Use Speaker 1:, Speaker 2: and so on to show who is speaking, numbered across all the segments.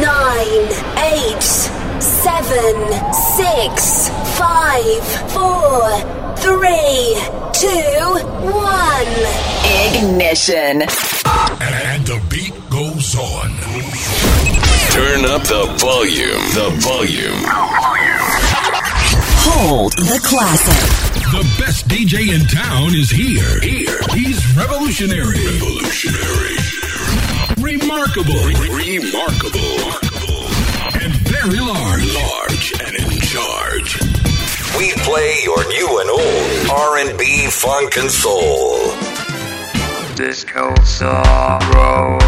Speaker 1: nine, eight, seven, six, five, four, three, two, one.
Speaker 2: Ignition.
Speaker 3: And the beat goes on.
Speaker 4: Turn up the volume. The volume.
Speaker 2: Hold the classic.
Speaker 3: The best DJ in town is here. Here. He's revolutionary. Revolutionary. Remarkable. Remarkable. And very large. Large and in charge.
Speaker 5: We play your new and old R&B, funk, and soul.
Speaker 6: Disco sorrow.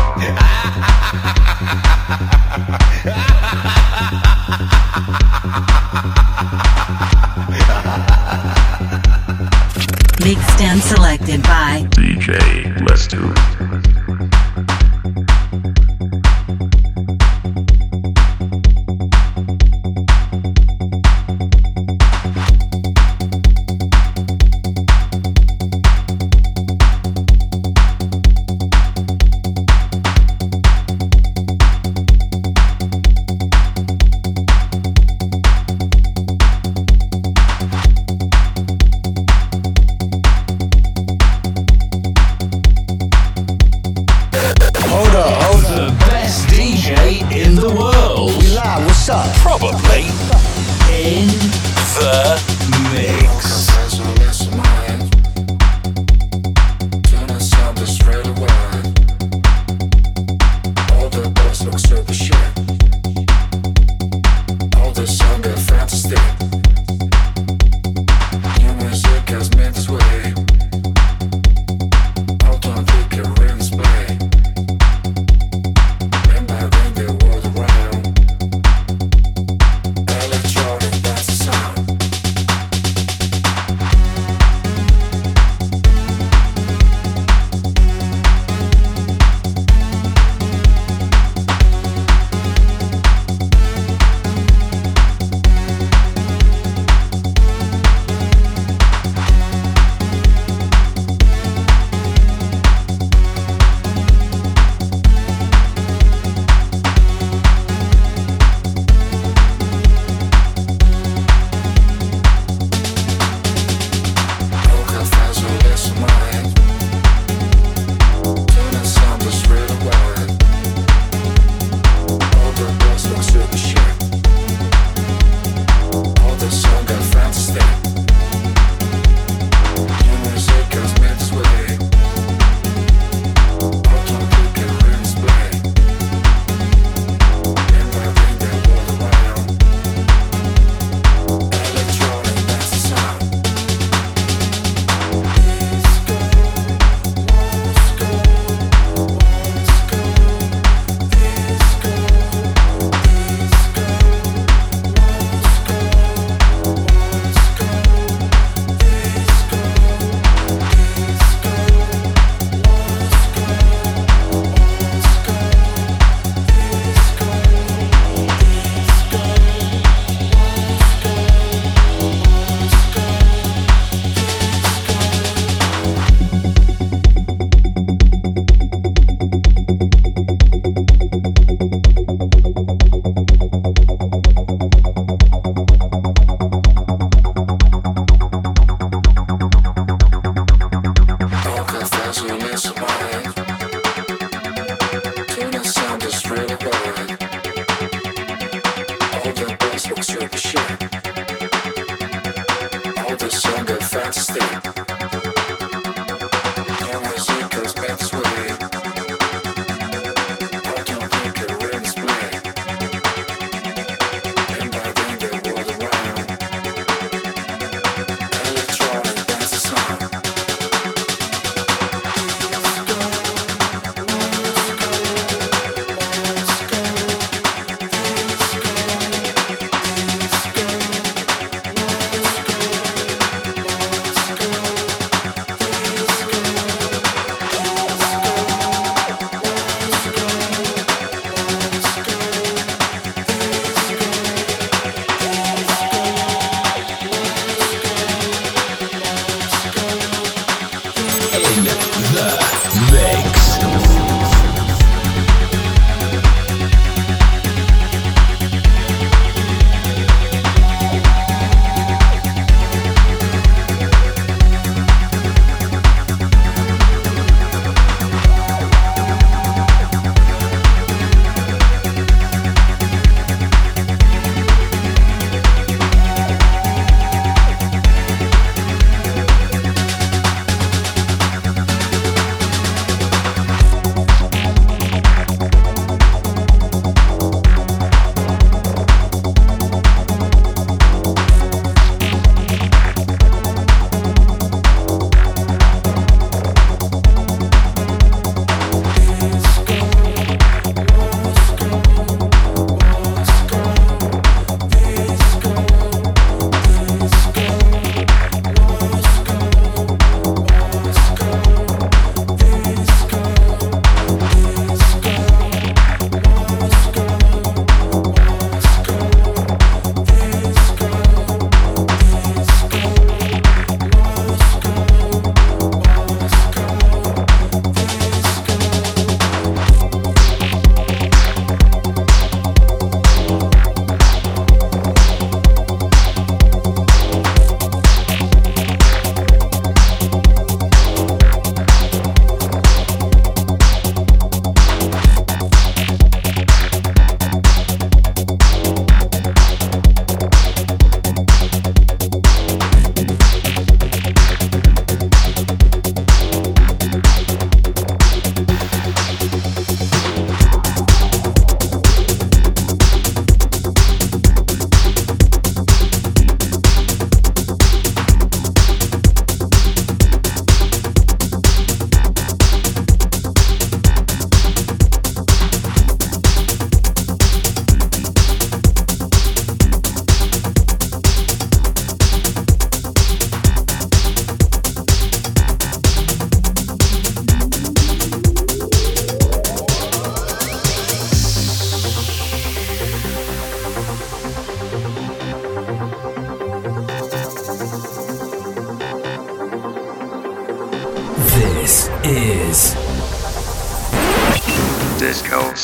Speaker 2: Mixed and selected by
Speaker 6: DJ Let's Do It.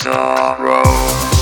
Speaker 7: Sorrow.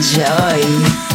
Speaker 8: Enjoy.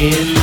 Speaker 6: in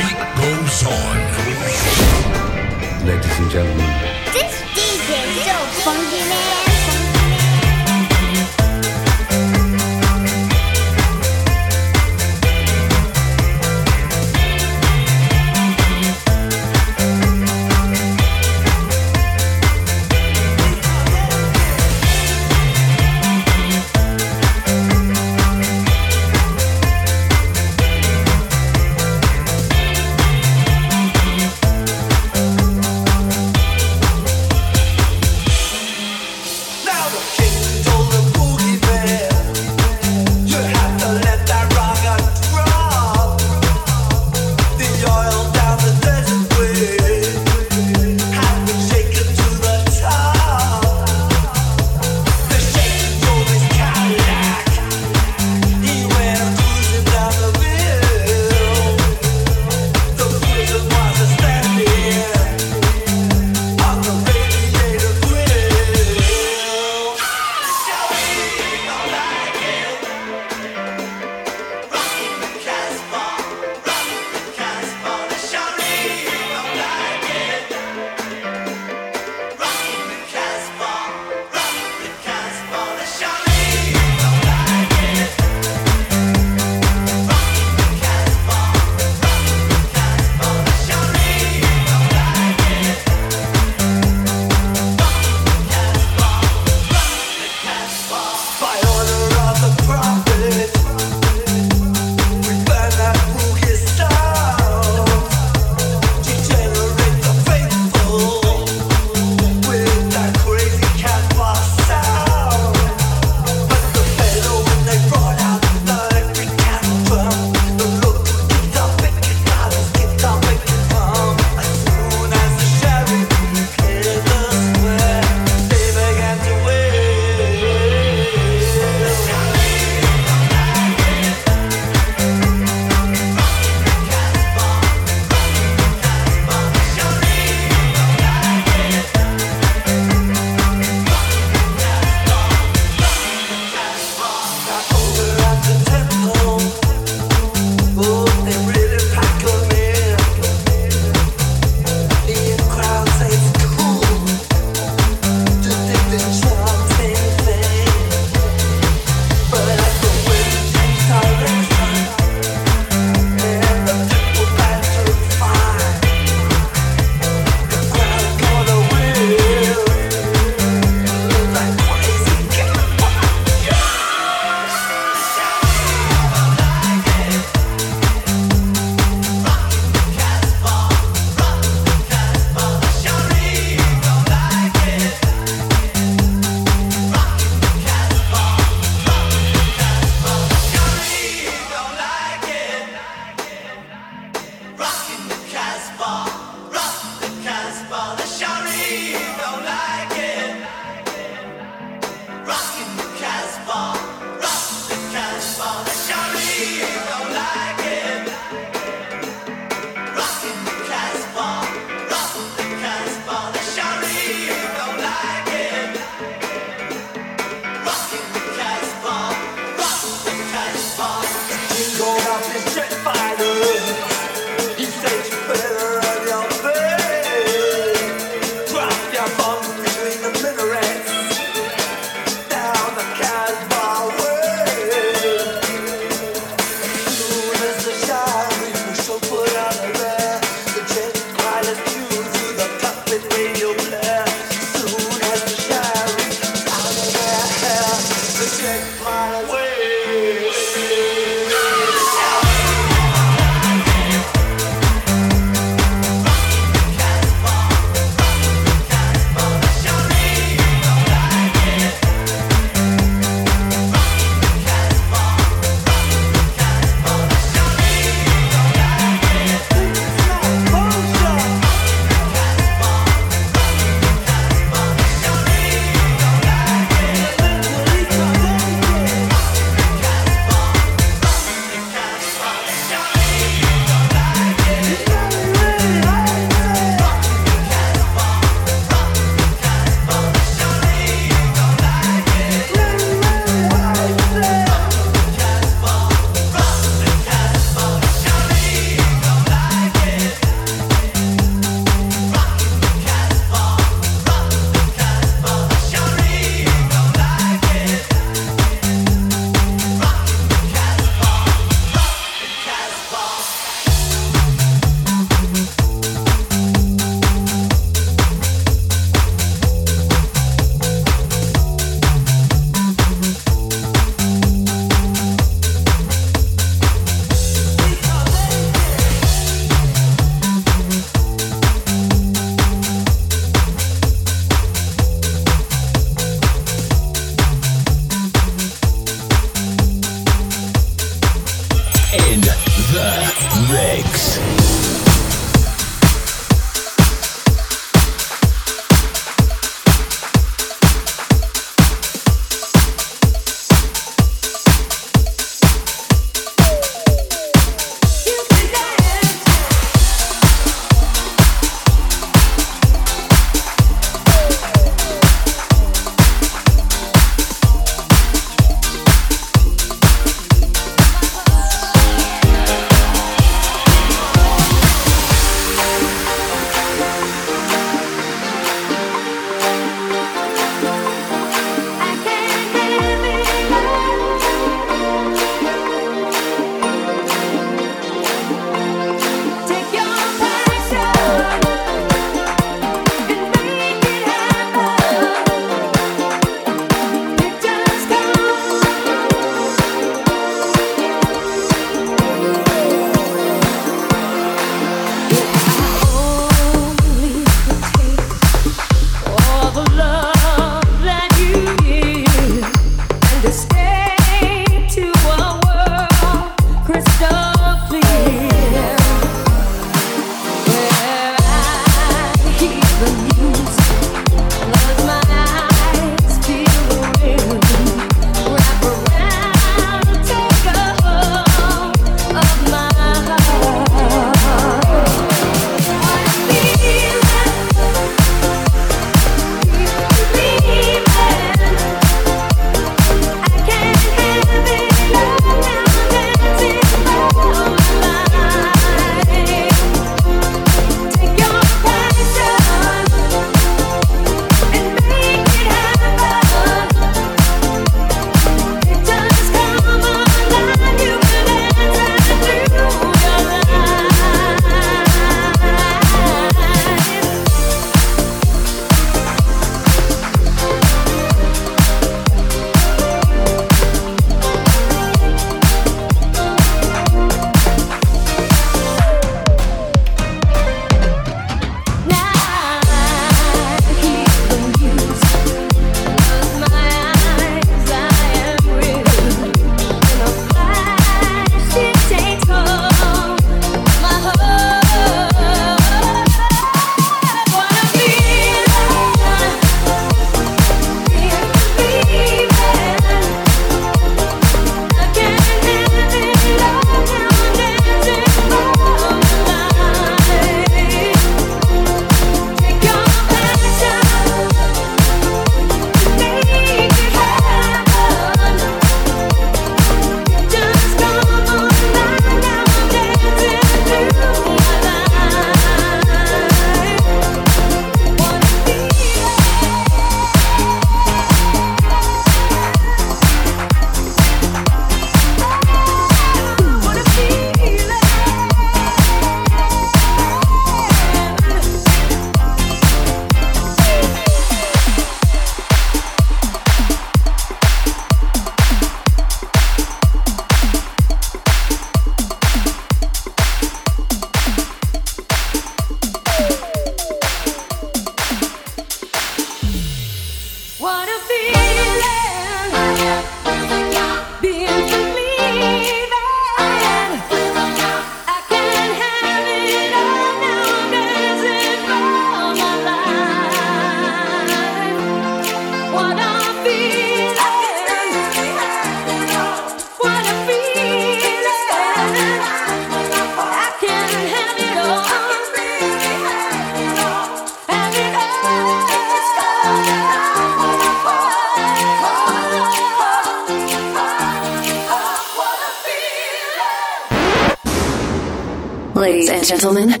Speaker 6: gentlemen,